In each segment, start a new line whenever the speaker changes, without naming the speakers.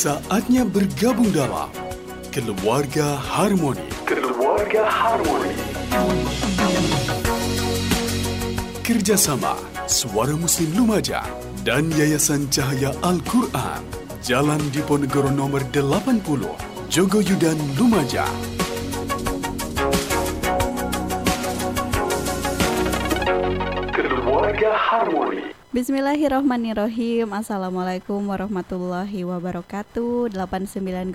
Saatnya bergabung dalam Keluarga Harmoni. Keluarga Harmoni. Kerjasama Suara Muslim Lumajang dan Yayasan Cahaya Al-Quran. Jalan Diponegoro nomor 80, Jogoyudan Lumajang. Keluarga Harmoni.
Bismillahirrohmanirrohim Assalamualaikum warahmatullahi wabarakatuh. 89,9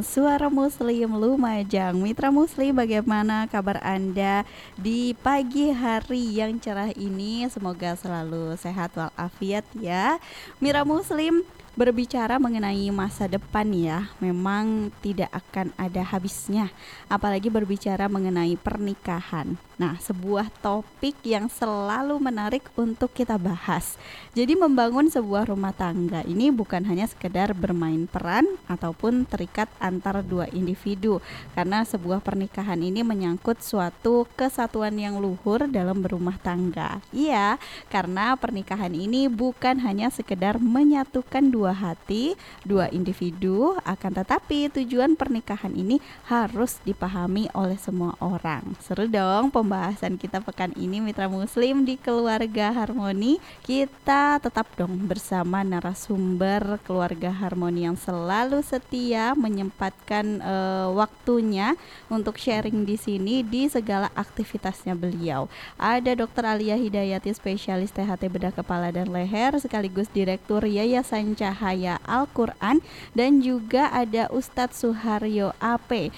Suara Muslim Lumajang. Mitra Muslim bagaimana kabar Anda di pagi hari yang cerah ini? Semoga selalu sehat walafiat ya. Mitra Muslim berbicara mengenai masa depan ya, memang tidak akan ada habisnya, apalagi berbicara mengenai pernikahan. Nah, sebuah topik yang selalu menarik untuk kita bahas. Jadi membangun sebuah rumah tangga ini bukan hanya sekedar bermain peran ataupun terikat antara dua individu, karena sebuah pernikahan ini menyangkut suatu kesatuan yang luhur dalam berumah tangga. Iya, karena pernikahan ini bukan hanya sekedar menyatukan dua hati, dua individu, akan tetapi tujuan pernikahan ini harus dipahami oleh semua orang. Seru dong pembahasan kita pekan ini Mitra Muslim di Keluarga Harmoni. Kita tetap dong bersama narasumber Keluarga Harmoni yang selalu setia menyempatkan uh, waktunya untuk sharing di sini di segala aktivitasnya beliau. Ada Dr. Alia Hidayati spesialis THT bedah kepala dan leher sekaligus direktur Yayasan Cahaya Al-Qur'an dan juga ada Ustadz Suharyo AP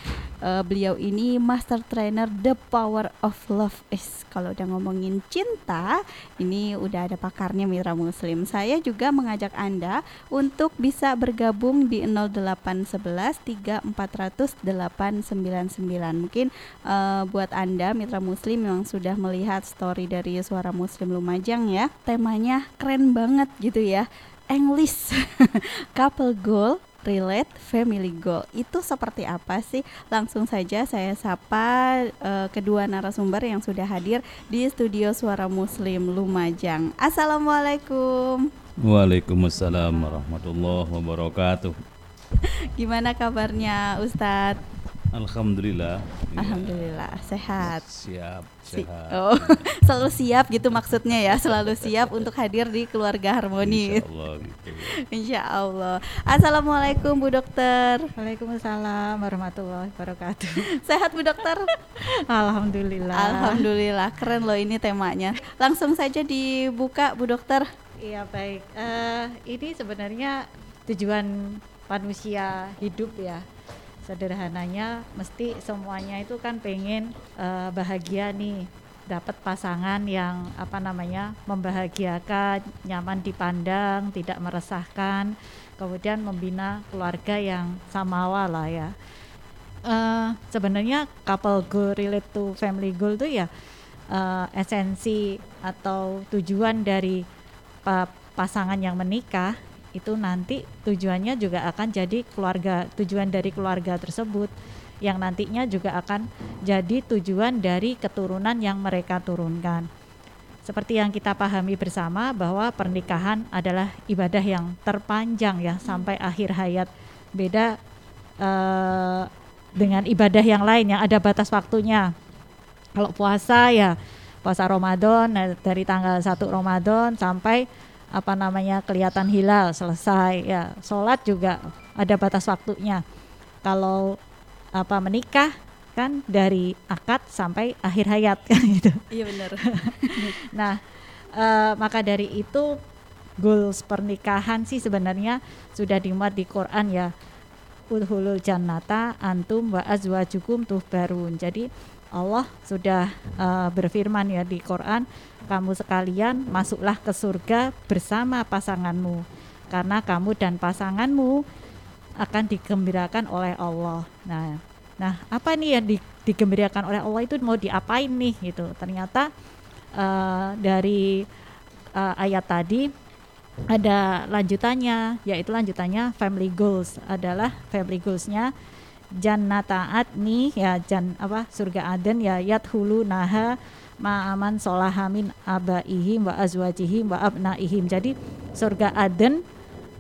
uh, beliau ini master trainer The Power of Love is kalau udah ngomongin cinta ini udah ada pakarnya Mitra Muslim. Saya juga mengajak anda untuk bisa bergabung di 0811 3400 899 mungkin uh, buat anda Mitra Muslim yang sudah melihat story dari Suara Muslim Lumajang ya temanya keren banget gitu ya. English couple goal relate family goal itu seperti apa sih? Langsung saja saya sapa uh, kedua narasumber yang sudah hadir di studio Suara Muslim Lumajang. Assalamualaikum.
Waalaikumsalam warahmatullahi wabarakatuh.
Gimana kabarnya Ustadz?
Alhamdulillah.
Alhamdulillah ya. sehat.
Siap, sehat.
Oh, selalu siap gitu maksudnya ya, selalu siap untuk hadir di keluarga harmoni.
Insya Allah gitu.
Insya Allah. Assalamualaikum Bu Dokter.
Waalaikumsalam warahmatullahi wabarakatuh.
Sehat Bu Dokter?
Alhamdulillah.
Alhamdulillah, keren loh ini temanya. Langsung saja dibuka Bu Dokter.
Iya baik. Uh, ini sebenarnya tujuan manusia hidup ya sederhananya mesti semuanya itu kan pengen uh, bahagia nih. Dapat pasangan yang apa namanya membahagiakan nyaman dipandang tidak meresahkan kemudian membina keluarga yang samawa lah ya. Uh, sebenarnya couple goal relate to family goal itu ya uh, esensi atau tujuan dari pa pasangan yang menikah itu nanti tujuannya juga akan jadi keluarga tujuan dari keluarga tersebut yang nantinya juga akan jadi tujuan dari keturunan yang mereka turunkan. Seperti yang kita pahami bersama bahwa pernikahan adalah ibadah yang terpanjang ya sampai akhir hayat. Beda uh, dengan ibadah yang lain yang ada batas waktunya. Kalau puasa ya puasa Ramadan eh, dari tanggal 1 Ramadan sampai apa namanya kelihatan hilal selesai ya. Sholat juga ada batas waktunya. Kalau apa menikah kan dari akad sampai akhir hayat kan gitu.
Iya benar.
Nah uh, maka dari itu goals pernikahan sih sebenarnya sudah dimuat di Quran ya. Ulhulul jannata antum wa azwajukum tuhbarun. Jadi Allah sudah uh, berfirman ya di Quran kamu sekalian masuklah ke surga bersama pasanganmu karena kamu dan pasanganmu akan digembirakan oleh Allah. Nah, nah apa nih yang digembirakan oleh Allah itu mau diapain nih gitu? Ternyata uh, dari uh, ayat tadi ada lanjutannya, yaitu lanjutannya family goals adalah family goalsnya jannata nih ya jan apa surga aden ya yat hulu naha ma'aman solahamin abaihim wa azwajihim wa abnaihim. Jadi surga Aden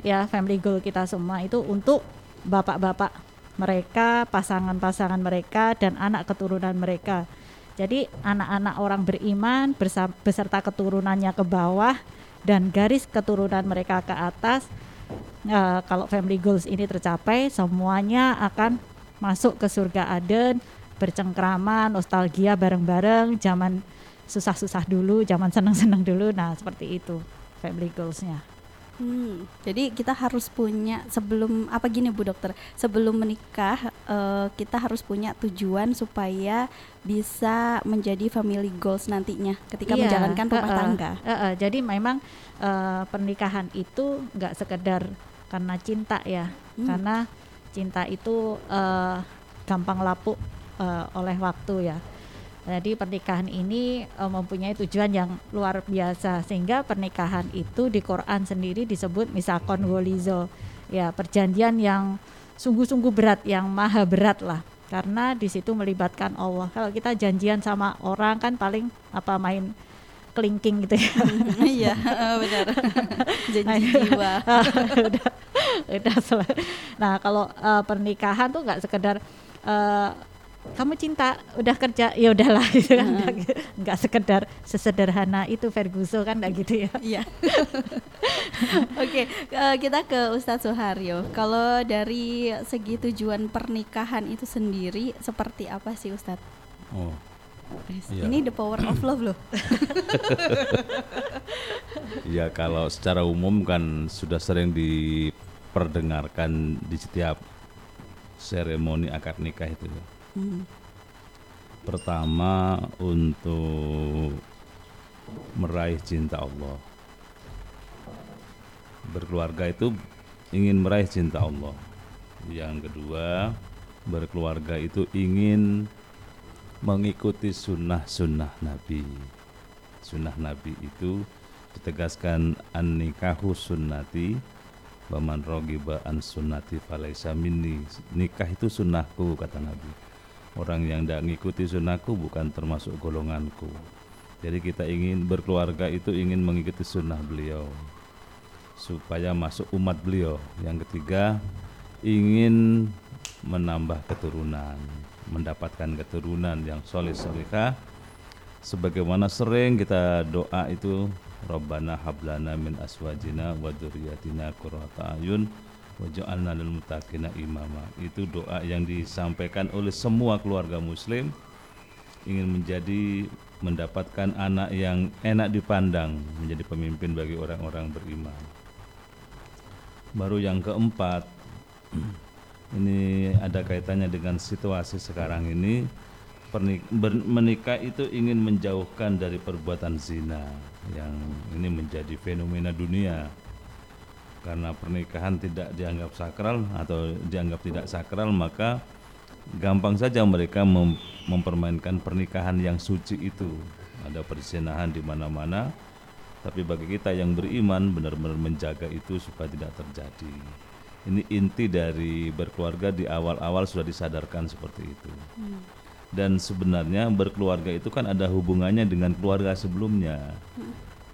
ya family goal kita semua itu untuk bapak-bapak mereka, pasangan-pasangan mereka dan anak keturunan mereka. Jadi anak-anak orang beriman beserta keturunannya ke bawah dan garis keturunan mereka ke atas. eh, kalau family goals ini tercapai, semuanya akan masuk ke surga Aden, bercengkrama, nostalgia bareng-bareng, zaman susah-susah dulu, zaman senang-senang dulu. Nah, seperti itu family goalsnya.
Hmm, jadi kita harus punya sebelum apa gini Bu Dokter, sebelum menikah eh, kita harus punya tujuan supaya bisa menjadi family goals nantinya ketika
Iya,
menjalankan rumah
heeh,
tangga.
heeh. jadi memang eh, pernikahan itu nggak sekedar karena cinta ya,
Hmm.
karena cinta itu eh, gampang lapuk eh, oleh waktu ya. Jadi pernikahan ini eh, mempunyai tujuan yang luar biasa sehingga pernikahan itu di Quran sendiri disebut misakon wolizo ya perjanjian yang sungguh-sungguh berat yang maha berat lah karena di situ melibatkan Allah. Kalau kita janjian sama orang kan paling apa main kelingking gitu ya.
Iya, benar. Janji jiwa.
udah, udah sel- Nah kalau eh, pernikahan tuh nggak sekedar eh, kamu cinta udah kerja ya udahlah gitu kan nggak nggak sekedar sesederhana itu Ferguson kan nggak gitu ya.
Iya. Oke, eh, kita ke Ustadz Suharyo. Kalau dari segi tujuan pernikahan itu sendiri seperti apa sih Ustadz?
Oh, Iya.
Ini the power of love loh.
ya kalau secara umum kan sudah sering diperdengarkan di setiap seremoni akad nikah itu. ya.
Hmm.
Pertama untuk meraih cinta Allah. Berkeluarga itu ingin meraih cinta Allah. Yang kedua, berkeluarga itu ingin mengikuti sunnah-sunnah Nabi. Sunnah Nabi itu ditegaskan an-nikahu sunnati Waman rogiba an sunnati falaisa minni. Nikah itu sunnahku kata Nabi. Orang yang tidak mengikuti sunnahku bukan termasuk golonganku. Jadi kita ingin berkeluarga itu ingin mengikuti sunnah beliau. Supaya masuk umat beliau. Yang ketiga ingin menambah keturunan Mendapatkan keturunan yang soleh solehah Sebagaimana sering kita doa itu Rabbana hablana min aswajina wa dzurriyyatina qurrata ayun waj'alna lil muttaqina imama. Itu doa yang disampaikan oleh semua keluarga muslim ingin menjadi mendapatkan anak yang enak dipandang menjadi pemimpin bagi orang-orang beriman. Baru yang keempat ini ada kaitannya dengan situasi sekarang ini. Pernik- menikah itu ingin menjauhkan dari perbuatan zina yang ini menjadi fenomena dunia. Karena pernikahan tidak dianggap sakral atau dianggap tidak sakral maka gampang saja mereka mem- mempermainkan pernikahan yang suci itu. Ada perzinahan di mana-mana tapi bagi kita yang beriman benar-benar menjaga itu supaya tidak terjadi ini inti dari berkeluarga di awal-awal sudah disadarkan seperti itu dan sebenarnya berkeluarga itu kan ada hubungannya dengan keluarga sebelumnya.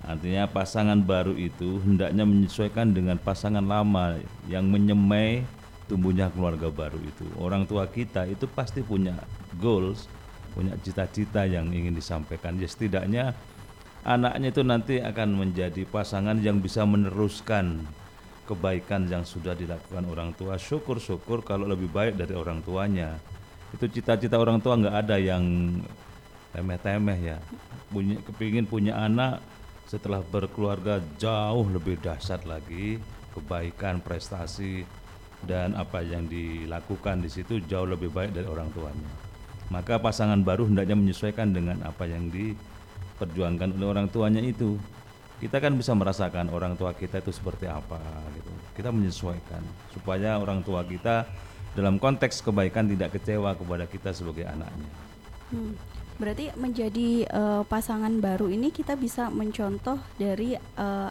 Artinya pasangan baru itu hendaknya menyesuaikan dengan pasangan lama yang menyemai tumbuhnya keluarga baru itu. Orang tua kita itu pasti punya goals, punya cita-cita yang ingin disampaikan. Ya setidaknya anaknya itu nanti akan menjadi pasangan yang bisa meneruskan kebaikan yang sudah dilakukan orang tua. Syukur-syukur kalau lebih baik dari orang tuanya. Itu cita-cita orang tua nggak ada yang temeh-temeh ya. Punya kepingin punya anak setelah berkeluarga jauh lebih dahsyat lagi. Kebaikan prestasi dan apa yang dilakukan di situ jauh lebih baik dari orang tuanya. Maka pasangan baru hendaknya menyesuaikan dengan apa yang diperjuangkan oleh orang tuanya itu kita kan bisa merasakan orang tua kita itu seperti apa gitu kita menyesuaikan supaya orang tua kita dalam konteks kebaikan tidak kecewa kepada kita sebagai anaknya.
Hmm. Berarti menjadi eh, pasangan baru ini kita bisa mencontoh dari eh,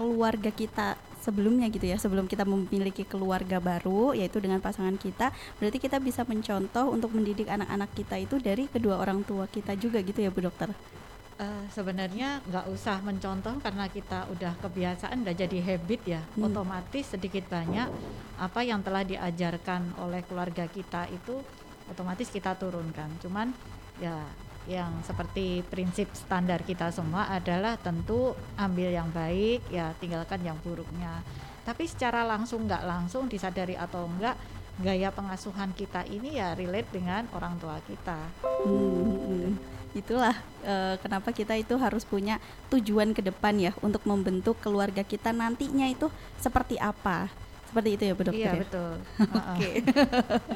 keluarga kita sebelumnya gitu ya. Sebelum kita memiliki keluarga baru yaitu dengan pasangan kita, berarti kita bisa mencontoh untuk mendidik anak-anak kita itu dari kedua orang tua kita juga gitu ya Bu Dokter.
Uh, sebenarnya nggak usah mencontoh karena kita udah kebiasaan udah jadi habit ya. Hmm. otomatis sedikit banyak apa yang telah diajarkan oleh keluarga kita itu otomatis kita turunkan. Cuman ya yang seperti prinsip standar kita semua adalah tentu ambil yang baik ya tinggalkan yang buruknya. Tapi secara langsung nggak langsung disadari atau enggak gaya pengasuhan kita ini ya relate dengan orang tua kita. Hmm,
hmm itulah e, kenapa kita itu harus punya tujuan ke depan ya untuk membentuk keluarga kita nantinya itu seperti apa. Seperti itu ya Bu Dokter
iya
ya?
betul.
Oke.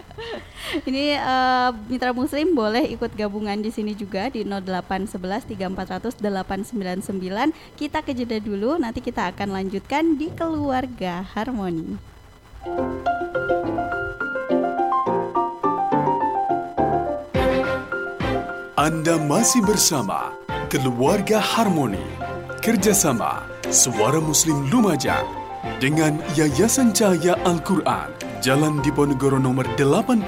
Ini uh, mitra muslim boleh ikut gabungan di sini juga di 0811 3400 899 kita ke jeda dulu nanti kita akan lanjutkan di keluarga harmoni
Anda masih bersama Keluarga Harmoni. Kerjasama Suara Muslim Lumajang dengan Yayasan Cahaya Al-Quran Jalan Diponegoro nomor 80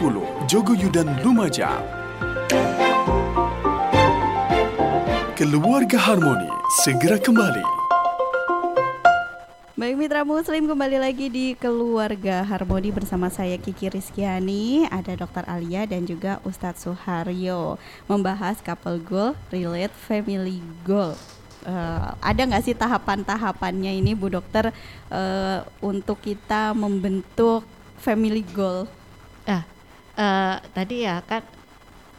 Jogoyudan Lumajang Keluarga Harmoni segera kembali
Baik mitra muslim kembali lagi di Keluarga Harmoni bersama saya Kiki Rizkyani Ada Dokter Alia dan juga Ustadz Suharyo Membahas couple goal, relate family goal. Uh, Ada nggak sih tahapan-tahapannya ini Bu Dokter uh, Untuk kita membentuk family goal?
Ah, uh, tadi ya kan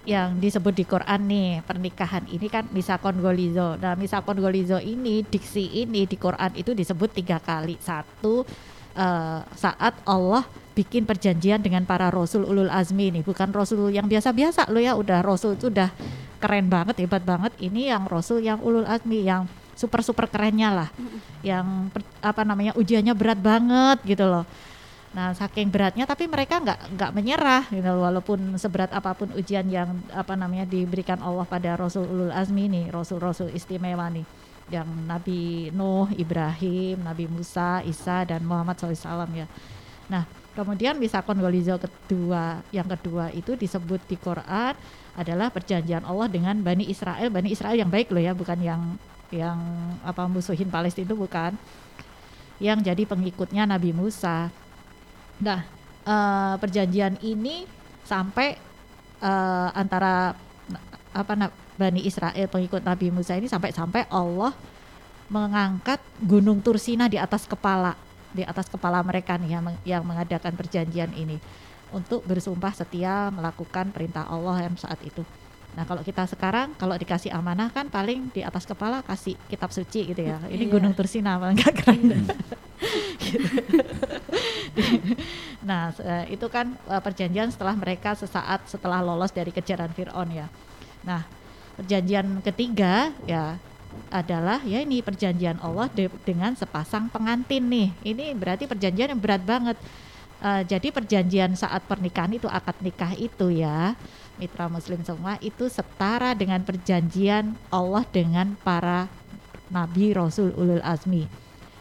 yang disebut di Quran nih pernikahan ini kan misakon golizo. Nah misakon golizo ini diksi ini di Quran itu disebut tiga kali. Satu uh, saat Allah bikin perjanjian dengan para rasul ulul azmi ini. Bukan rasul yang biasa-biasa lo ya udah rasul itu udah keren banget hebat banget. Ini yang rasul yang ulul azmi yang super super kerennya lah. Yang apa namanya ujiannya berat banget gitu loh Nah, saking beratnya tapi mereka nggak nggak menyerah gitu walaupun seberat apa pun ujian yang apa namanya diberikan Allah pada Rasul Ulul Azmi ini, rasul-rasul istimewa nih yang Nabi Nuh, Ibrahim, Nabi Musa, Isa dan Muhammad SAW ya. Nah, kemudian bisa kongolizo kedua, yang kedua itu disebut di Quran adalah perjanjian Allah dengan Bani Israel, Bani Israel yang baik loh ya, bukan yang yang apa musuhin Palestina itu bukan. Yang jadi pengikutnya Nabi Musa. Nah, uh, perjanjian ini sampai uh, antara apa Bani Israel pengikut Nabi Musa ini sampai-sampai Allah mengangkat gunung Tursina di atas kepala di atas kepala mereka nih yang, yang mengadakan perjanjian ini untuk bersumpah setia melakukan perintah Allah yang saat itu. Nah kalau kita sekarang kalau dikasih amanah kan paling di atas kepala kasih kitab suci gitu ya. Ini iya. Gunung Tursina malah nggak keren. nah eh, itu kan uh, perjanjian setelah mereka sesaat setelah lolos dari kejaran Fir'aun ya. Nah perjanjian ketiga ya adalah ya ini perjanjian Allah de dengan sepasang pengantin nih. Ini berarti perjanjian yang berat banget. Uh, jadi perjanjian saat pernikahan itu akad nikah itu ya mitra muslim semua itu setara dengan perjanjian Allah dengan para nabi rasul ulul azmi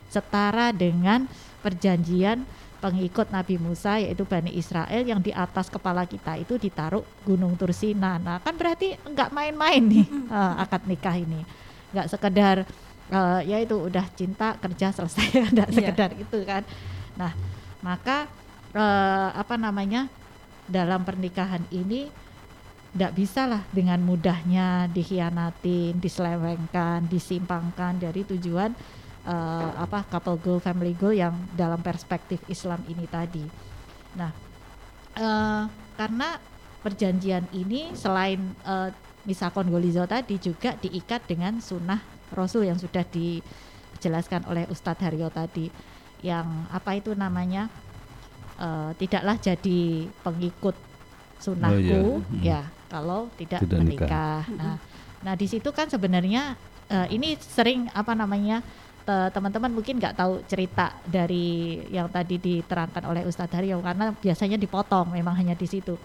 setara dengan perjanjian pengikut Nabi Musa yaitu Bani Israel yang di atas kepala kita itu ditaruh Gunung Tursina. Nah kan berarti nggak main-main nih uh, akad nikah ini, nggak sekedar uh, ya itu udah cinta kerja selesai, nggak yeah. sekedar itu kan. Nah maka uh, apa namanya dalam pernikahan ini tidak bisa lah dengan mudahnya dikhianatin, diselewengkan, disimpangkan dari tujuan uh, apa couple goal, family goal yang dalam perspektif Islam ini tadi. Nah, uh, karena perjanjian ini selain uh, misakon golizo tadi juga diikat dengan sunnah Rasul yang sudah dijelaskan oleh Ustadz Haryo tadi, yang apa itu namanya uh, tidaklah jadi pengikut sunnahku, oh, iya. hmm. ya kalau tidak, tidak menikah. Nikah. Nah, nah di situ kan sebenarnya uh, ini sering apa namanya teman-teman mungkin nggak tahu cerita dari yang tadi diterangkan oleh Ustadz Haryo karena biasanya dipotong memang hanya di situ.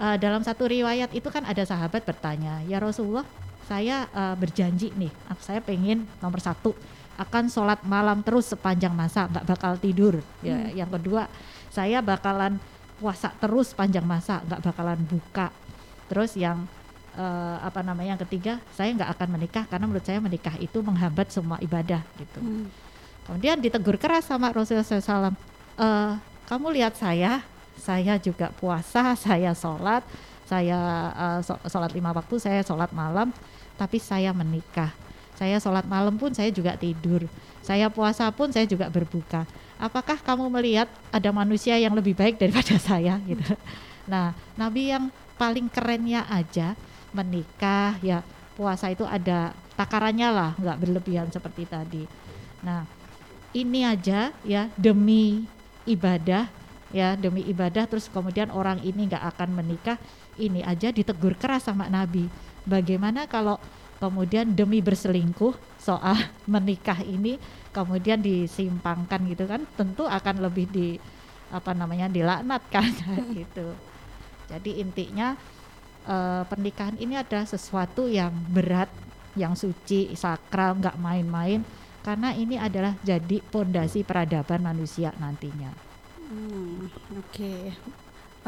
Uh, dalam satu riwayat itu kan ada sahabat bertanya, ya Rasulullah, saya uh, berjanji nih, saya pengen nomor satu akan sholat malam terus sepanjang masa, nggak bakal tidur. Ya, hmm. yang kedua, saya bakalan puasa terus sepanjang masa, nggak bakalan buka. Terus yang eh, apa namanya yang ketiga saya nggak akan menikah karena menurut saya menikah itu menghambat semua ibadah gitu.
Hmm.
Kemudian ditegur keras sama Rasulullah SAW. "Eh, kamu lihat saya, saya juga puasa, saya sholat, saya so- sholat lima waktu, saya sholat malam, tapi saya menikah. Saya sholat malam pun saya juga tidur. Saya puasa pun saya juga berbuka. Apakah kamu melihat ada manusia yang lebih baik daripada saya gitu? Nah, Nabi yang paling kerennya aja menikah ya puasa itu ada takarannya lah, nggak berlebihan seperti tadi. Nah, ini aja ya demi ibadah ya demi ibadah terus kemudian orang ini nggak akan menikah ini aja ditegur keras sama Nabi bagaimana kalau kemudian demi berselingkuh soal menikah ini kemudian disimpangkan gitu kan tentu akan lebih di apa namanya dilaknatkan gitu jadi intinya eh, pernikahan ini adalah sesuatu yang berat yang suci sakral nggak main-main karena ini adalah jadi pondasi peradaban manusia nantinya.
Hmm, Oke.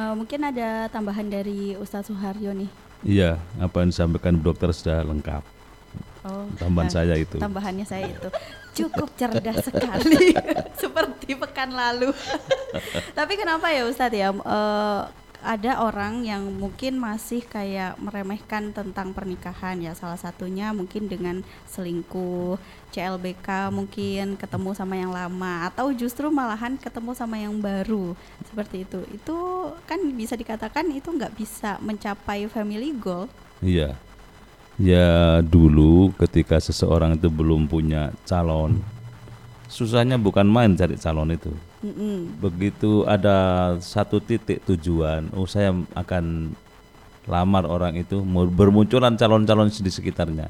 Eh, mungkin ada tambahan dari Ustadz Suharyo nih.
Iya, apa yang disampaikan dokter sudah lengkap.
Oh,
Tambahan
nah,
saya itu.
Tambahannya saya itu cukup cerdas sekali, seperti pekan lalu. Tapi kenapa ya Ustadz ya? eh, ada orang yang mungkin masih kayak meremehkan tentang pernikahan ya. Salah satunya mungkin dengan selingkuh, CLBK mungkin ketemu sama yang lama atau justru malahan ketemu sama yang baru seperti itu. Itu kan bisa dikatakan itu nggak bisa mencapai family goal.
Iya. Ya dulu ketika seseorang itu belum punya calon, susahnya bukan main cari calon itu.
Mm-mm.
Begitu ada satu titik tujuan, oh saya akan lamar orang itu, bermunculan calon-calon di sekitarnya.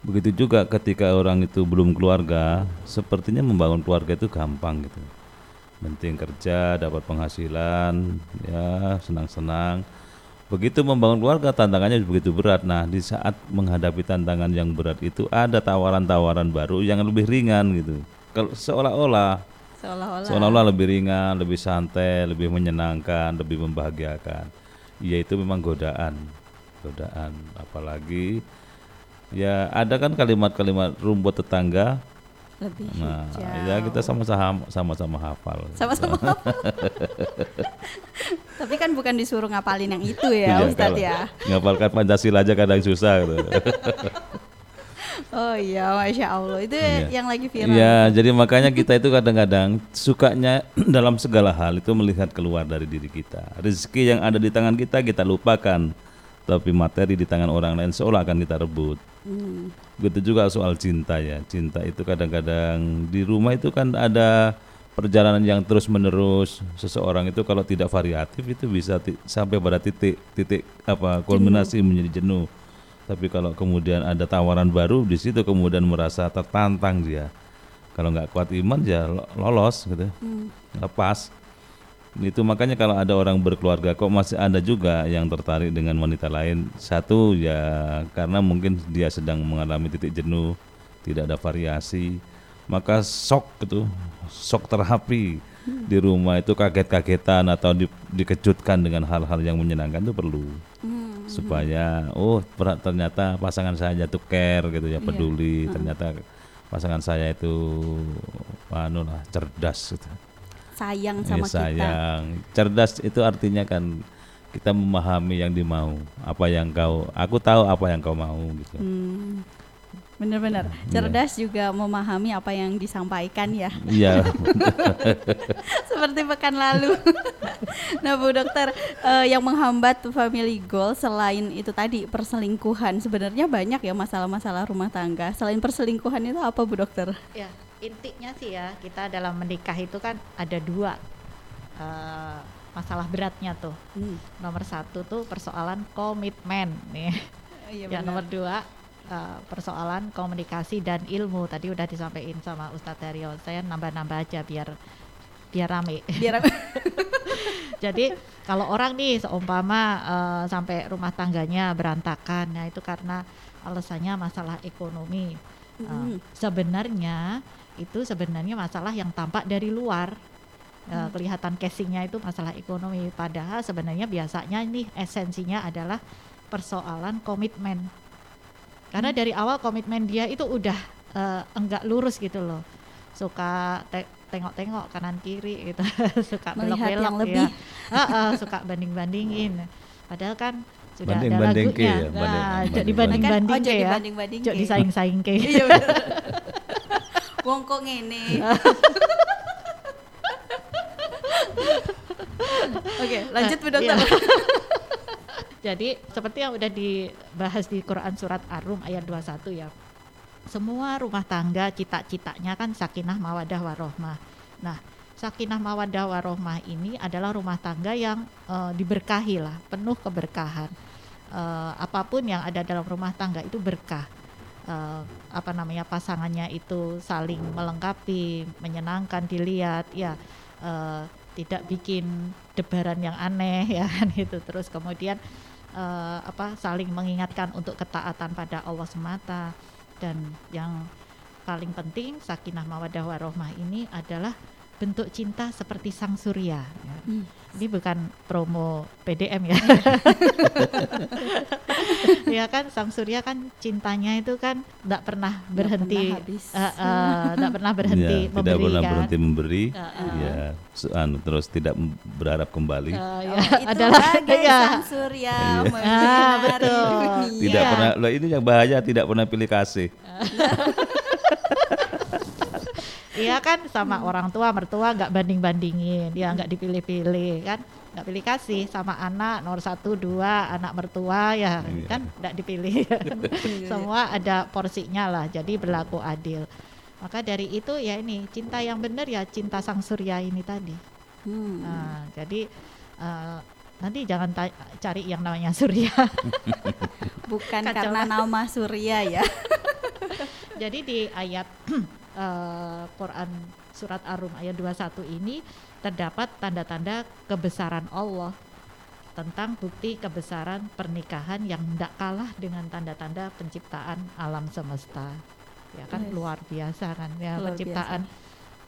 Begitu juga ketika orang itu belum keluarga, sepertinya membangun keluarga itu gampang gitu. Penting kerja, dapat penghasilan, ya senang-senang. Begitu membangun keluarga tantangannya begitu berat. Nah, di saat menghadapi tantangan yang berat itu ada tawaran-tawaran baru yang lebih ringan gitu. Kalau seolah-olah
Seolah-olah
seolah-olah lebih ringan, lebih santai, lebih menyenangkan, lebih membahagiakan. Ya itu memang godaan, godaan. Apalagi ya ada kan kalimat-kalimat rumput tetangga.
Lebih
Nah,
hijau.
ya kita sama-sama sama-sama hafal.
sama-sama Tapi kan bukan disuruh ngapalin yang itu ya,
Iya,
Ustadz
kalau
ya.
Ngapalkan Pancasila aja kadang susah gitu.
Oh iya, masya Allah. Itu
Iya.
yang lagi viral.
Ya, jadi makanya kita itu kadang-kadang sukanya dalam segala hal itu melihat keluar dari diri kita. Rezeki yang ada di tangan kita kita lupakan, tapi materi di tangan orang lain seolah akan kita rebut.
Hmm.
Begitu juga soal cinta ya. Cinta itu kadang-kadang di rumah itu kan ada perjalanan yang terus-menerus. Seseorang itu kalau tidak variatif itu bisa sampai pada titik titik apa kulminasi menjadi jenuh. Tapi kalau kemudian ada tawaran baru di situ kemudian merasa tertantang dia. Kalau nggak kuat iman ya lo- lolos gitu. Lepas. Itu makanya kalau ada orang berkeluarga kok masih ada juga yang tertarik dengan wanita lain. Satu ya karena mungkin dia sedang mengalami titik jenuh, tidak ada variasi, maka shock gitu, shock terapi di rumah itu kaget-kagetan atau di- dikejutkan dengan hal-hal yang menyenangkan itu perlu
Hmm.
supaya oh ternyata pasangan saya jatuh care gitu ya
Iya.
peduli ternyata pasangan saya itu anu lah cerdas gitu.
Sayang
Ya,
sama kita.
sayang. Cerdas itu artinya kan kita memahami yang dimau, apa yang kau, aku tahu apa yang kau mau gitu.
Hmm. Benar-benar. Cerdas juga memahami apa yang disampaikan ya.
Iya,
Seperti pekan lalu. nah, Bu Dokter, eh, yang menghambat family goal selain itu tadi perselingkuhan, sebenarnya banyak ya masalah-masalah rumah tangga. Selain perselingkuhan itu apa, Bu Dokter?
Ya, intinya sih ya kita dalam menikah itu kan ada dua eh, masalah beratnya tuh.
Hmm.
Nomor satu tuh persoalan komitmen nih.
Iya,
yang nomor dua eh, persoalan komunikasi dan ilmu tadi udah disampaikan sama Ustadz Dario. Saya nambah-nambah aja biar biar rame.
Biar
Jadi kalau orang nih seumpama eh, sampai rumah tangganya berantakan, nah itu karena alasannya masalah ekonomi. Eh,
Mm.
sebenarnya itu sebenarnya masalah yang tampak dari luar. Eh, kelihatan casingnya itu masalah ekonomi. Padahal sebenarnya biasanya nih esensinya adalah persoalan komitmen. Karena dari awal komitmen dia itu udah eh, enggak lurus gitu loh. Suka te- tengok-tengok kanan kiri gitu, suka
Melihat
belok-belok
yang
ya.
lebih.
Heeh, suka banding-bandingin. Padahal kan sudah ada
Banding-banding ke
lagunya.
ya, banding-
Nah,
banding-
jadi
banding.
banding-banding
Kan, oh,
ke
jadi
ya.
banding-banding
Jok
ke.
disaing-saing ke.
Wong kok ngene. Oke, lanjut Bu Dokter.
Iya. Jadi seperti yang udah dibahas di Quran surat Ar-Rum ayat 21 ya. Semua rumah tangga cita-citanya kan sakinah mawadah warohmah. Nah, sakinah mawadah warohmah ini adalah rumah tangga yang eh, diberkahi lah, penuh keberkahan. Eh, apa pun yang ada dalam rumah tangga itu berkah. Eh, apa namanya pasangannya itu saling melengkapi, menyenangkan dilihat, ya eh, tidak bikin debaran yang aneh ya kan itu terus kemudian eh, apa saling mengingatkan untuk ketaatan pada Allah semata. Dan yang paling penting sakinah mawadah warohmah ini adalah bentuk cinta seperti sang surya ya.
Hmm.
ini bukan promo PDM ya ya kan sang surya kan cintanya itu kan tidak pernah berhenti
pernah habis.
eh, eh, nggak pernah berhenti
Ya,
memberi
tidak pernah
kan
berhenti memberi.
Heeh.
Ya, se- anu, terus tidak berharap kembali.
Oh,
ya,
itu
adalah ya,
sang surya
Iya.
Ah, betul.
Tidak
Iya.
pernah. Lah ini yang bahaya tidak pernah pilih kasih.
Iya kan sama orang tua mertua nggak banding bandingin dia nggak dipilih-pilih kan? Nggak pilih kasih sama anak nomor satu dua anak mertua ya
Iya.
kan? Nggak dipilih. Semua ada porsinya lah jadi berlaku adil. Maka dari itu ya ini cinta yang benar ya cinta sang surya ini tadi.
Hmm.
nah jadi eh, nanti jangan ta- cari yang namanya surya.
Bukan
Kacau
karena nama surya ya.
Jadi di ayat eh, Quran surat Ar-Rum ayat 21 ini terdapat tanda-tanda kebesaran Allah tentang bukti kebesaran pernikahan yang tidak kalah dengan tanda-tanda penciptaan alam semesta. Ya kan
Yes.
luar biasa kan ya
Luar
penciptaan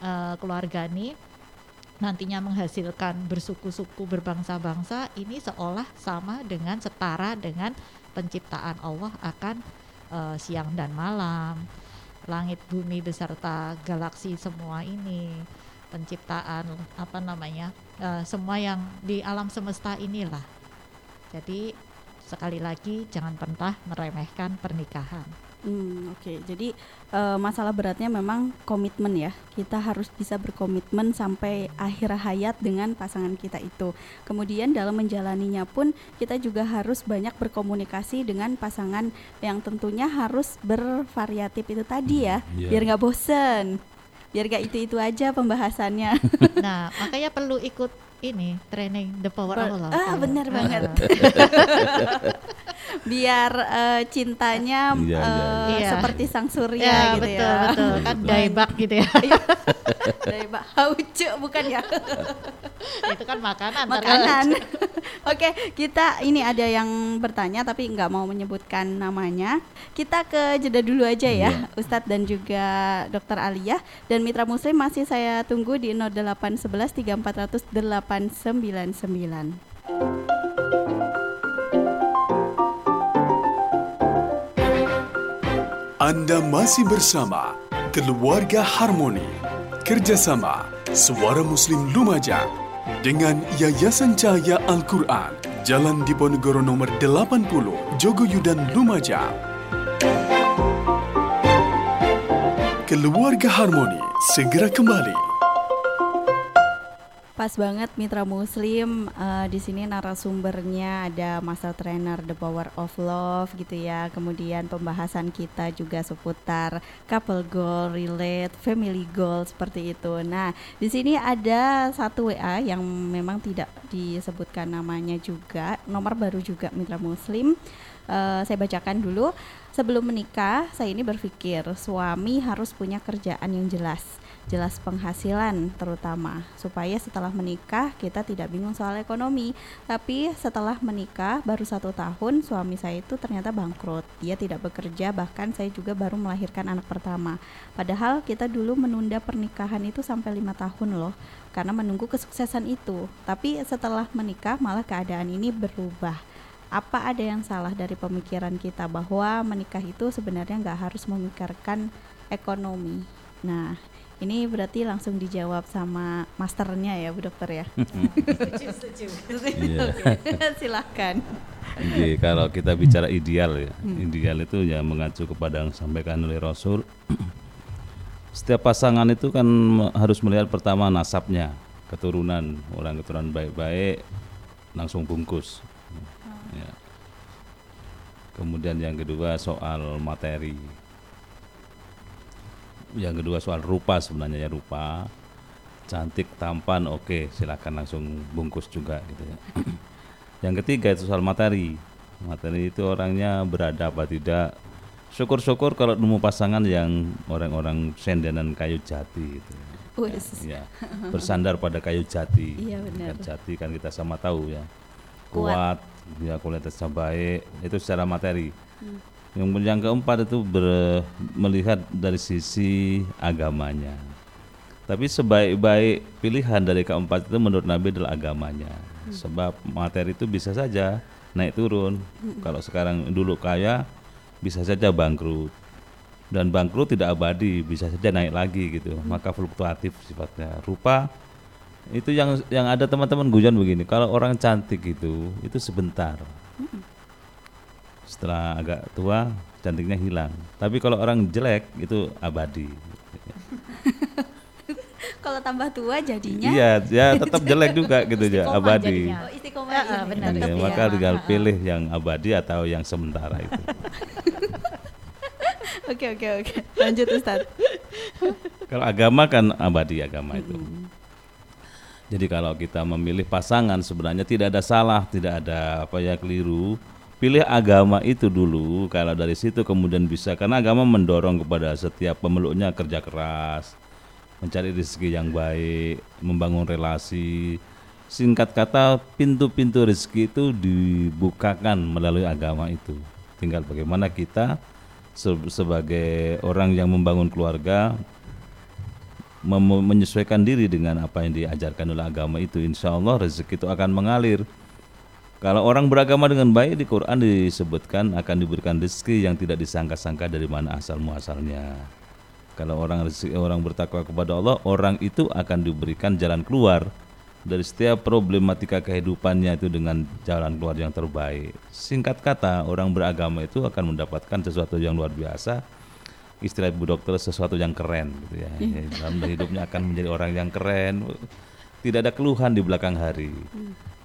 eh, keluarga ini nantinya menghasilkan bersuku-suku berbangsa-bangsa ini seolah sama dengan setara dengan penciptaan Allah akan eh, siang dan malam, langit bumi beserta galaksi semua ini, penciptaan apa namanya eh, semua yang di alam semesta inilah. Jadi sekali lagi jangan pernah meremehkan pernikahan.
Hmm, Oke, jadi eh, masalah beratnya memang komitmen ya. Kita harus bisa berkomitmen sampai akhir hayat dengan pasangan kita itu. Kemudian dalam menjalaninya pun kita juga harus banyak berkomunikasi dengan pasangan yang tentunya harus bervariatif itu tadi ya,
Iya.
biar nggak bosen, biar nggak itu itu aja pembahasannya.
Nah, makanya perlu ikut ini training the power of love.
ah,
Ya.
benar
Ah.
banget. biar eh, cintanya
Iya, iya,
eh,
iya.
seperti sang surya
Ya,
gitu
betul,
ya.
betul. Kan
Betul.
daibak gitu ya.
Dari Mbak Haucu bukan ya?
Itu kan makanan.
Makanan. Oke, kita ini ada yang bertanya tapi nggak mau menyebutkan namanya. Kita ke jeda dulu aja ya,
Iya.
Ustadz dan juga Dokter Aliyah dan Mitra Muslim masih saya tunggu di 0811 3400 899.
Anda masih bersama Keluarga Harmoni. Kerjasama Suara Muslim Lumajang dengan Yayasan Cahaya Al-Quran Jalan Diponegoro nomor 80 Jogoyudan Lumajang. Keluarga Harmoni segera kembali
Pas banget Mitra Muslim eh, di sini narasumbernya ada Master Trainer The Power of Love gitu ya. Kemudian pembahasan kita juga seputar couple goal, relate, family goal seperti itu. Nah, di sini ada satu WA yang memang tidak disebutkan namanya juga, nomor baru juga Mitra Muslim. Eh, saya bacakan dulu. Sebelum menikah, saya ini berpikir suami harus punya kerjaan yang jelas jelas penghasilan terutama. Supaya setelah menikah kita tidak bingung soal ekonomi. Tapi setelah menikah baru satu tahun suami saya itu ternyata bangkrut. Dia tidak bekerja bahkan saya juga baru melahirkan anak pertama. Padahal kita dulu menunda pernikahan itu sampai lima tahun loh karena menunggu kesuksesan itu. Tapi setelah menikah malah keadaan ini berubah. Apa ada yang salah dari pemikiran kita bahwa menikah itu sebenarnya nggak harus memikirkan ekonomi. Nah, ini berarti langsung dijawab sama masternya ya, Bu Dokter ya.
Iya.
Silahkan.
Jadi kalau kita bicara ideal ya, ideal itu ya mengacu kepada yang disampaikan oleh Rasul. Setiap pasangan itu kan harus melihat pertama nasabnya, keturunan, orang keturunan baik-baik langsung bungkus. Ya. Kemudian yang kedua soal materi. Yang kedua soal rupa sebenarnya ya rupa. Cantik, tampan, oke, silakan langsung bungkus juga gitu ya. Yang ketiga itu soal materi. Materi itu orangnya berada apa tidak. Syukur-syukur kalau nemu pasangan yang orang-orang sendenan kayu jati gitu.
Wes.
Ya, bersandar pada kayu jati.
Iya, benar.
Kan jati kan kita sama tahu ya.
Kuat.
Kuat, ya kualitasnya baik, itu secara materi.
Hmm.
Yang yang keempat itu ber- melihat dari sisi agamanya. Tapi sebaik-baik pilihan dari keempat itu menurut Nabi adalah agamanya.
Hmm.
Sebab materi itu bisa saja naik turun. Kalau sekarang dulu kaya bisa saja bangkrut. Dan bangkrut tidak abadi, bisa saja naik lagi gitu. Maka fluktuatif sifatnya. Rupa itu yang yang ada teman-teman guyon begini. Kalau orang cantik itu itu sebentar. Setelah agak tua cantiknya hilang. Tapi kalau orang jelek itu abadi.
Kalau tambah tua jadinya
Iya, ya tetap jelek juga gitu ya, abadi.
jadinya.
Oh, istiqomah
Ah, ah, benar.
ya.
maka tinggal pilih yang abadi atau yang sementara itu.
Oke oke oke. Lanjut Ustadz.
Kalau agama kan abadi agama itu. Jadi kalau kita memilih pasangan sebenarnya tidak ada salah, tidak ada apa ya keliru. Pilih agama itu dulu. Kalau dari situ kemudian bisa karena agama mendorong kepada setiap pemeluknya kerja keras, mencari rezeki yang baik, membangun relasi. Singkat kata, pintu-pintu rezeki itu dibukakan melalui agama itu. Tinggal bagaimana kita se- sebagai orang yang membangun keluarga menyesuaikan diri dengan apa yang diajarkan oleh agama itu insya Allah rezeki itu akan mengalir kalau orang beragama dengan baik di Quran disebutkan akan diberikan rezeki yang tidak disangka-sangka dari mana asal muasalnya kalau orang rezeki orang bertakwa kepada Allah orang itu akan diberikan jalan keluar dari setiap problematika kehidupannya itu dengan jalan keluar yang terbaik. Singkat kata orang beragama itu akan mendapatkan sesuatu yang luar biasa. Istilah ibu dokter sesuatu yang keren gitu ya. Ya, dalam hidupnya akan menjadi orang yang keren. Tidak ada keluhan di belakang hari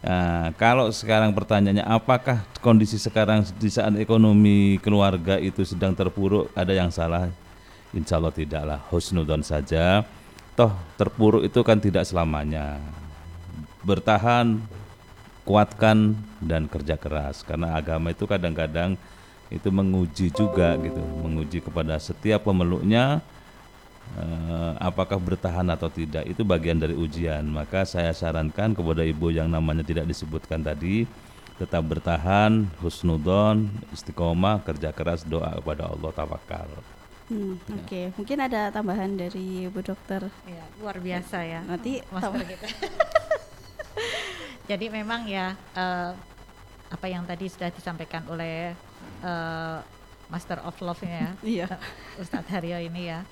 nah, kalau sekarang pertanyaannya apakah kondisi sekarang di saat ekonomi keluarga itu sedang terpuruk? Ada yang salah? Insya Allah tidaklah. Husnudon saja. Toh terpuruk itu kan tidak selamanya. Bertahan kuatkan dan kerja keras. Karena agama itu kadang-kadang itu menguji juga gitu. Menguji kepada setiap pemeluknya eh, apakah bertahan atau tidak itu bagian dari ujian maka saya sarankan kepada ibu yang namanya tidak disebutkan tadi tetap bertahan husnudon istiqomah kerja keras doa kepada Allah tawakal
Hmm, Oke, mungkin ada tambahan dari Bu Dokter.
Ya, luar biasa ya.
Nanti
Master kita. Jadi memang ya eh, apa yang tadi sudah disampaikan oleh eh, Master of Love-nya ya,
Iya.
Ustadz Haryo ini ya,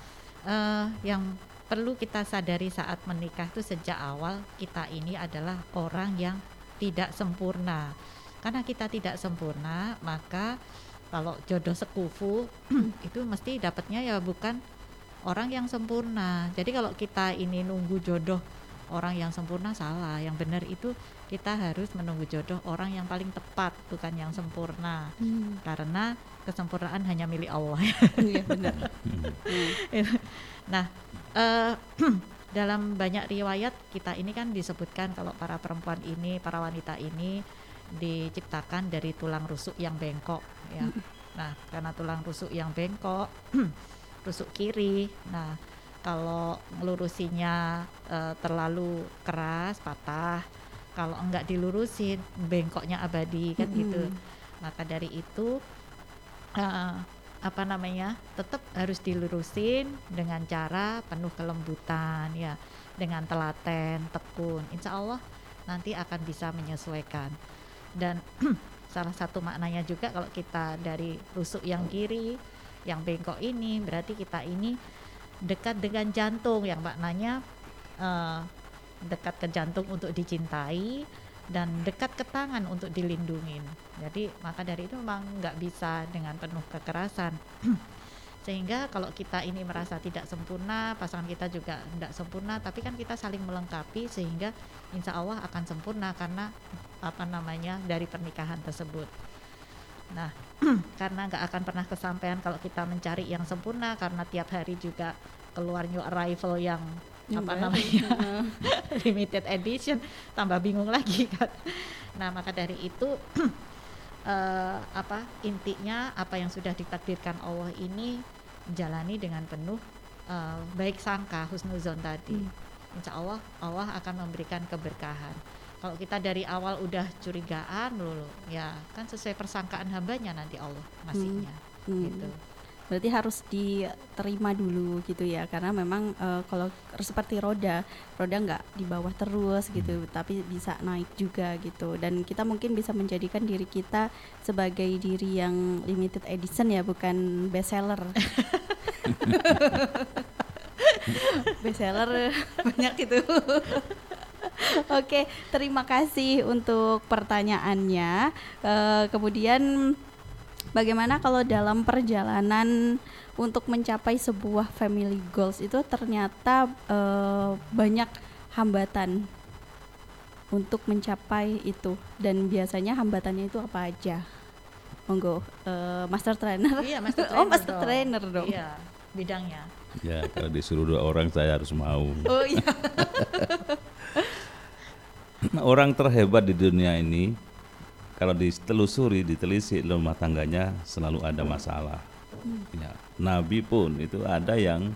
eh, yang perlu kita sadari saat menikah itu sejak awal kita ini adalah orang yang tidak sempurna. Karena kita tidak sempurna, maka kalau jodoh sekufu itu mesti dapatnya ya bukan orang yang sempurna. Jadi kalau kita ini nunggu jodoh orang yang sempurna salah. Yang benar itu kita harus menunggu jodoh orang yang paling tepat, bukan yang sempurna.
Hmm,
Karena kesempurnaan hanya milik Allah.
Iya benar.
Nah, eh, dalam banyak riwayat kita ini kan disebutkan kalau para perempuan ini, para wanita ini diciptakan dari tulang rusuk yang bengkok ya. Nah, karena tulang rusuk yang bengkok, rusuk kiri. Nah, kalau ngelurusinya eh, terlalu keras, patah. Kalau enggak dilurusin, bengkoknya abadi kan gitu.
Mm-mm.
Maka dari itu eh, apa namanya tetap harus dilurusin dengan cara penuh kelembutan ya dengan telaten tekun insya Allah nanti akan bisa menyesuaikan dan salah satu maknanya juga kalau kita dari rusuk yang kiri yang bengkok ini berarti kita ini dekat dengan jantung. Yang maknanya eh, dekat ke jantung untuk dicintai dan dekat ke tangan untuk dilindungin jadi maka dari itu memang nggak bisa dengan penuh kekerasan. Sehingga kalau kita ini merasa tidak sempurna pasangan kita juga tidak sempurna tapi kan kita saling melengkapi sehingga insya Allah akan sempurna karena apa namanya dari pernikahan tersebut. Nah karena nggak akan pernah kesampaian kalau kita mencari yang sempurna karena tiap hari juga keluar new arrival yang apa
Iya.
namanya limited edition. Tambah bingung lagi kan. Nah maka dari itu eh, apa intinya apa yang sudah ditakdirkan Allah ini jalani dengan penuh eh, baik sangka husnuzon tadi. Insya Allah Allah akan memberikan keberkahan kalau kita dari awal udah curigaan dulu ya kan sesuai persangkaan hambanya nanti Allah ngasihnya
Hmm.
gitu
Berarti harus diterima dulu gitu ya, karena memang eh, kalau seperti roda, roda nggak di bawah terus gitu, tapi bisa naik juga gitu. Dan kita mungkin bisa menjadikan diri kita sebagai diri yang limited edition ya, bukan bestseller. bestseller banyak itu. Oke, terima kasih untuk pertanyaannya. Eh, kemudian bagaimana kalau dalam perjalanan untuk mencapai sebuah family goals itu ternyata eh, banyak hambatan untuk mencapai itu dan biasanya hambatannya itu apa aja? Monggo, eh, master trainer.
iya master
oh,
trainer
master
dong.
trainer dong.
iya bidangnya
Ya kalau disuruh dua orang saya harus mau.
Oh iya.
Orang terhebat di dunia ini kalau ditelusuri, ditelisik rumah tangganya selalu ada masalah. Ya, Nabi pun itu ada yang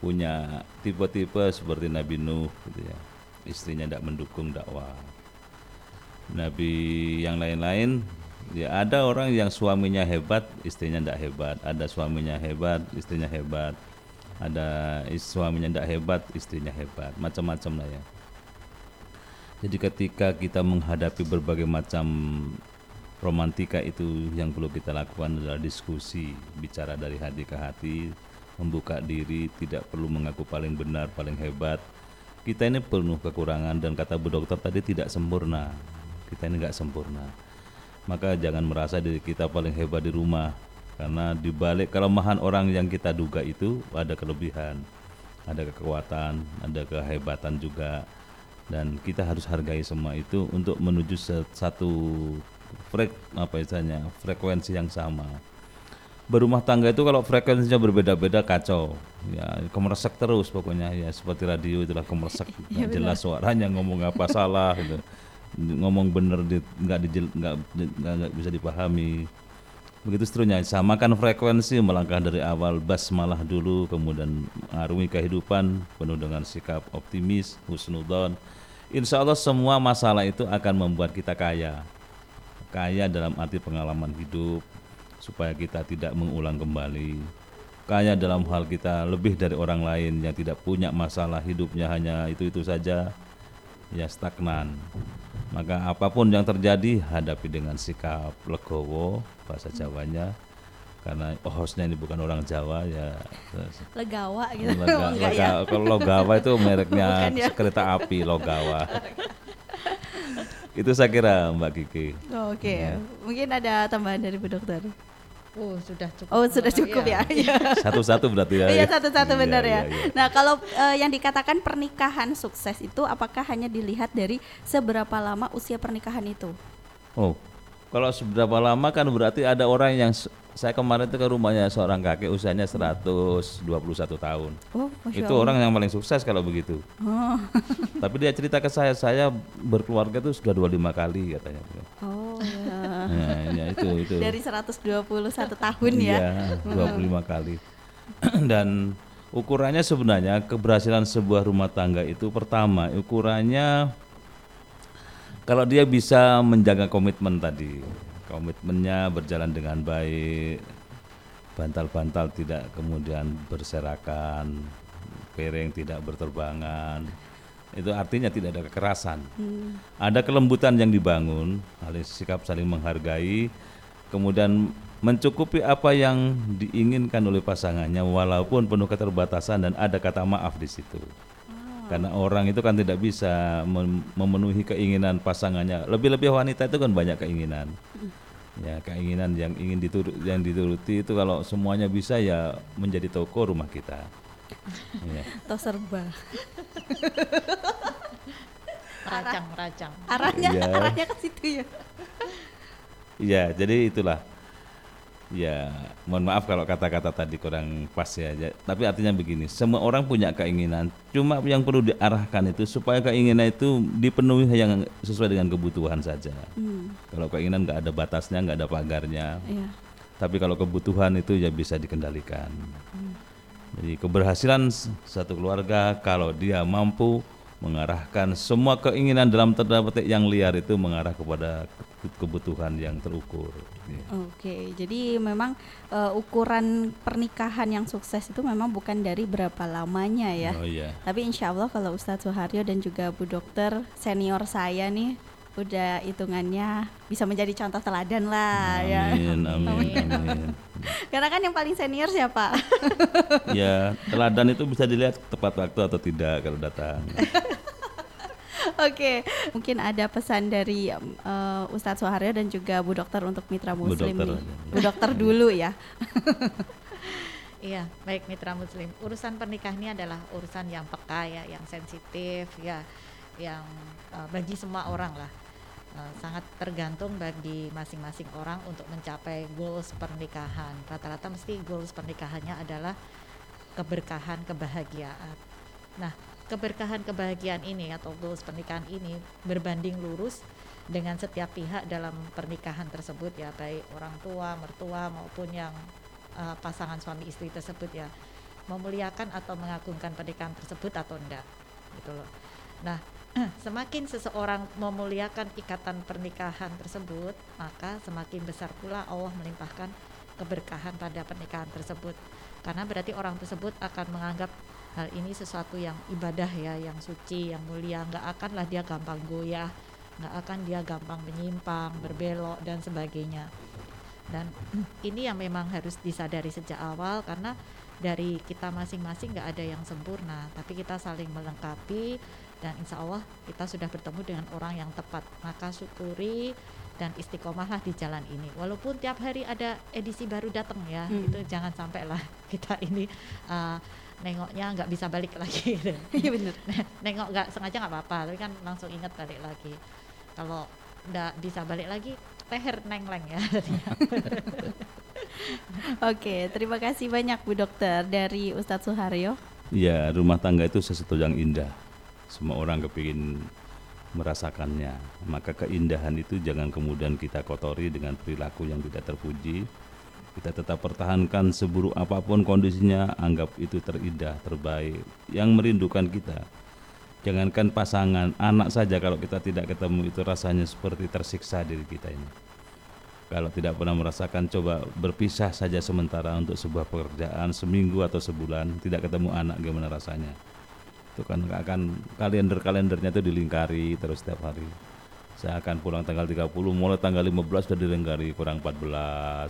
punya tipe-tipe seperti Nabi Nuh gitu ya. Istrinya tidak mendukung dakwah. Nabi yang lain-lain ya ada orang yang suaminya hebat, istrinya tidak hebat. Ada suaminya hebat, istrinya hebat. Ada is- suaminya tidak hebat, istrinya hebat. Macam-macam lah ya. Jadi ketika kita menghadapi berbagai macam romantika itu yang perlu kita lakukan adalah diskusi, bicara dari hati ke hati, membuka diri, tidak perlu mengaku paling benar, paling hebat. Kita ini penuh kekurangan dan kata Bu Dokter tadi tidak sempurna. Kita ini nggak sempurna. Maka jangan merasa diri kita paling hebat di rumah karena di balik kelemahan orang yang kita duga itu ada kelebihan, ada kekuatan, ada kehebatan juga dan kita harus hargai semua itu untuk menuju satu frek apa istilahnya frekuensi yang sama. Berumah tangga itu kalau frekuensinya berbeda-beda kacau. Ya kemeresek terus pokoknya. Ya seperti radio itulah kemeresek. Nggak jelas suaranya ngomong apa salah gitu. ngomong bener di, nggak dijel- nggak bisa dipahami. Begitu seterusnya. Samakan frekuensi melangkah dari awal basmalah dulu kemudian arungi kehidupan penuh dengan sikap optimis husnudon insya Allah semua masalah itu akan membuat kita kaya. Kaya dalam arti pengalaman hidup supaya kita tidak mengulang kembali. Kaya dalam hal kita lebih dari orang lain yang tidak punya masalah hidupnya hanya itu-itu saja ya stagnan. Maka apa pun yang terjadi hadapi dengan sikap legowo bahasa Jawanya karena hostnya ini bukan orang Jawa ya
Legawa gitu.
Lega-
Enggak ya?
lega- kalau Logawa itu mereknya
Bukan ya?
kereta api Logawa itu saya kira Mbak Kiki
Oh, Oke, mungkin ada tambahan dari Bu Dokter.
oh sudah cukup
Oh, sudah cukup ya. Iya.
satu-satu berarti ya
Iya satu-satu
Iya,
benar
iya,
ya.
iya.
Nah kalau eh, yang dikatakan pernikahan sukses itu apakah hanya dilihat dari seberapa lama usia pernikahan itu?
Oh, kalau seberapa lama kan berarti ada orang yang saya kemarin itu ke rumahnya seorang kakek usianya 121 tahun.
Oh, masya
itu orang yang paling sukses kalau begitu.
Oh,
Tapi dia cerita ke saya, saya berkeluarga itu sudah 25 kali katanya.
oh ya.
Nah, ya itu itu.
Dari 121 tahun ya.
Iya, 25 kali. Dan ukurannya sebenarnya keberhasilan sebuah rumah tangga itu pertama ukurannya kalau dia bisa menjaga komitmen tadi, komitmennya berjalan dengan baik, bantal-bantal tidak kemudian berserakan, piring tidak berterbangan, Itu artinya tidak ada kekerasan. Ada kelembutan yang dibangun, oleh sikap saling menghargai, kemudian mencukupi apa yang diinginkan oleh pasangannya walaupun penuh keterbatasan dan ada kata maaf di situ. Karena orang itu kan tidak bisa mem- memenuhi keinginan pasangannya. Lebih-lebih wanita itu kan banyak keinginan. Ya, keinginan yang ingin diturut yang dituruti itu kalau semuanya bisa ya menjadi toko rumah kita. Ya.
Atau serba.
Meracang, meracang.
Arahnya
Iya.
arahnya ke situ ya.
Iya, jadi itulah. Ya, mohon maaf kalau kata-kata tadi kurang pas ya. Tapi artinya begini, semua orang punya keinginan. Cuma yang perlu diarahkan itu supaya keinginan itu dipenuhi yang sesuai dengan kebutuhan saja.
Hmm,
Kalau keinginan nggak ada batasnya, nggak ada pagarnya.
iya.
Tapi kalau kebutuhan itu ya bisa dikendalikan. Jadi keberhasilan satu keluarga kalau dia mampu mengarahkan semua keinginan dalam tanda petik yang liar itu mengarah kepada ke- kebutuhan yang terukur. Ya.
Oke, jadi memang eh, ukuran pernikahan yang sukses itu memang bukan dari berapa lamanya ya.
Oh iya.
Tapi insya Allah kalau Ustadz Suharyo dan juga Bu Dokter senior saya nih udah hitungannya bisa menjadi contoh teladan lah ya.
Amin, amin, amin.
Karena kan yang paling senior siapa?
Ya, teladan itu bisa dilihat tepat waktu atau tidak kalau datang.
Oke, mungkin ada pesan dari eh, Ustadz Suharyo dan juga Bu Dokter untuk mitra
Bu
Muslim
Dokter
nih.
aja.
Bu Dokter dulu ya.
Iya, baik mitra muslim. Urusan pernikahan ini adalah urusan yang peka ya, yang sensitif ya, yang eh, bagi semua orang lah. Eh, sangat tergantung bagi masing-masing orang untuk mencapai goals pernikahan. Rata-rata mesti goals pernikahannya adalah keberkahan, kebahagiaan. Nah, keberkahan, kebahagiaan ini atau goals pernikahan ini berbanding lurus dengan setiap pihak dalam pernikahan tersebut ya, baik orang tua, mertua maupun yang uh, pasangan suami istri tersebut ya memuliakan atau mengagungkan pernikahan tersebut atau enggak gitu loh. Nah, semakin seseorang memuliakan ikatan pernikahan tersebut, maka semakin besar pula Allah melimpahkan keberkahan pada pernikahan tersebut. Karena berarti orang tersebut akan menganggap hal ini sesuatu yang ibadah ya, yang suci, yang mulia, nggak akanlah dia gampang goyah, nggak akan dia gampang menyimpang, berbelok dan sebagainya. Dan ini yang memang harus disadari sejak awal karena dari kita masing-masing nggak ada yang sempurna. Tapi kita saling melengkapi dan insya Allah kita sudah bertemu dengan orang yang tepat maka syukuri dan istiqomahlah di jalan ini walaupun tiap hari ada edisi baru datang ya
Hmm.
itu jangan sampai lah kita ini uh, nengoknya nggak bisa balik lagi
Iya bener.
nengok nggak sengaja nggak apa-apa tapi kan langsung ingat balik lagi kalau nggak bisa balik lagi teher nengleng ya
Oke, terima kasih banyak Bu Dokter dari Ustadz Suharyo.
Ya, rumah tangga itu sesuatu yang indah. Semua orang kepingin merasakannya. Maka keindahan itu jangan kemudian kita kotori dengan perilaku yang tidak terpuji. Kita tetap pertahankan seburuk apa pun kondisinya, anggap itu terindah, terbaik, yang merindukan kita. Jangankan pasangan, anak saja kalau kita tidak ketemu itu rasanya seperti tersiksa diri kita ini. Kalau tidak pernah merasakan, coba berpisah saja sementara untuk sebuah pekerjaan seminggu atau sebulan, tidak ketemu anak gimana rasanya. Itu kan akan kalender-kalendernya itu dilingkari terus setiap hari. Saya akan pulang tanggal 30, mulai tanggal 15 sudah dilingkari, kurang 14,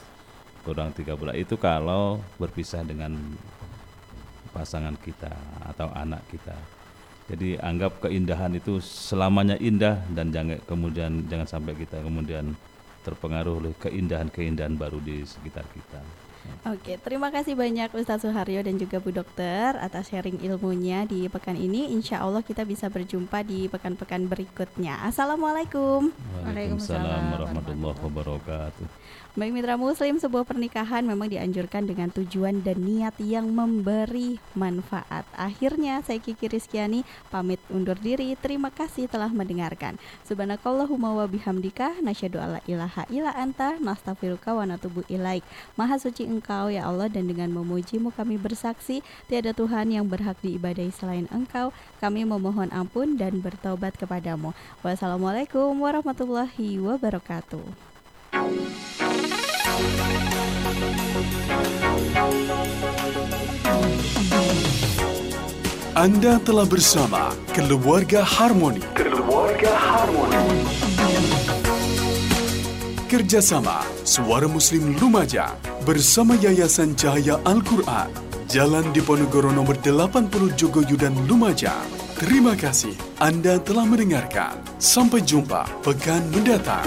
kurang 13. Itu kalau berpisah dengan pasangan kita atau anak kita. Jadi anggap keindahan itu selamanya indah dan jangan kemudian jangan sampai kita kemudian terpengaruh oleh keindahan-keindahan baru di sekitar kita.
Oke, terima kasih banyak Ustadz Suharyo dan juga Bu Dokter atas sharing ilmunya di pekan ini. Insya Allah kita bisa berjumpa di pekan-pekan berikutnya. Assalamualaikum.
Waalaikumsalam warahmatullahi wabarakatuh.
Baik mitra muslim, sebuah pernikahan memang dianjurkan dengan tujuan dan niat yang memberi manfaat. Akhirnya saya Kiki Rizkyani pamit undur diri. Terima kasih telah mendengarkan. Subhanakallahumma wa bihamdika nasyhadu alla ilaha illa anta nastaghfiruka wa natubu ilaik. Maha suci Engkau ya Allah dan dengan memujimu kami bersaksi tiada Tuhan yang berhak diibadahi selain Engkau. Kami memohon ampun dan bertobat kepadamu. Wassalamualaikum warahmatullahi wabarakatuh.
Anda telah bersama Keluarga Harmoni. Keluarga Harmoni. Kerjasama Suara Muslim Lumajang bersama Yayasan Cahaya Al-Quran. Jalan Diponegoro nomor 80 Jogoyudan Lumajang. Terima kasih Anda telah mendengarkan. Sampai jumpa pekan mendatang.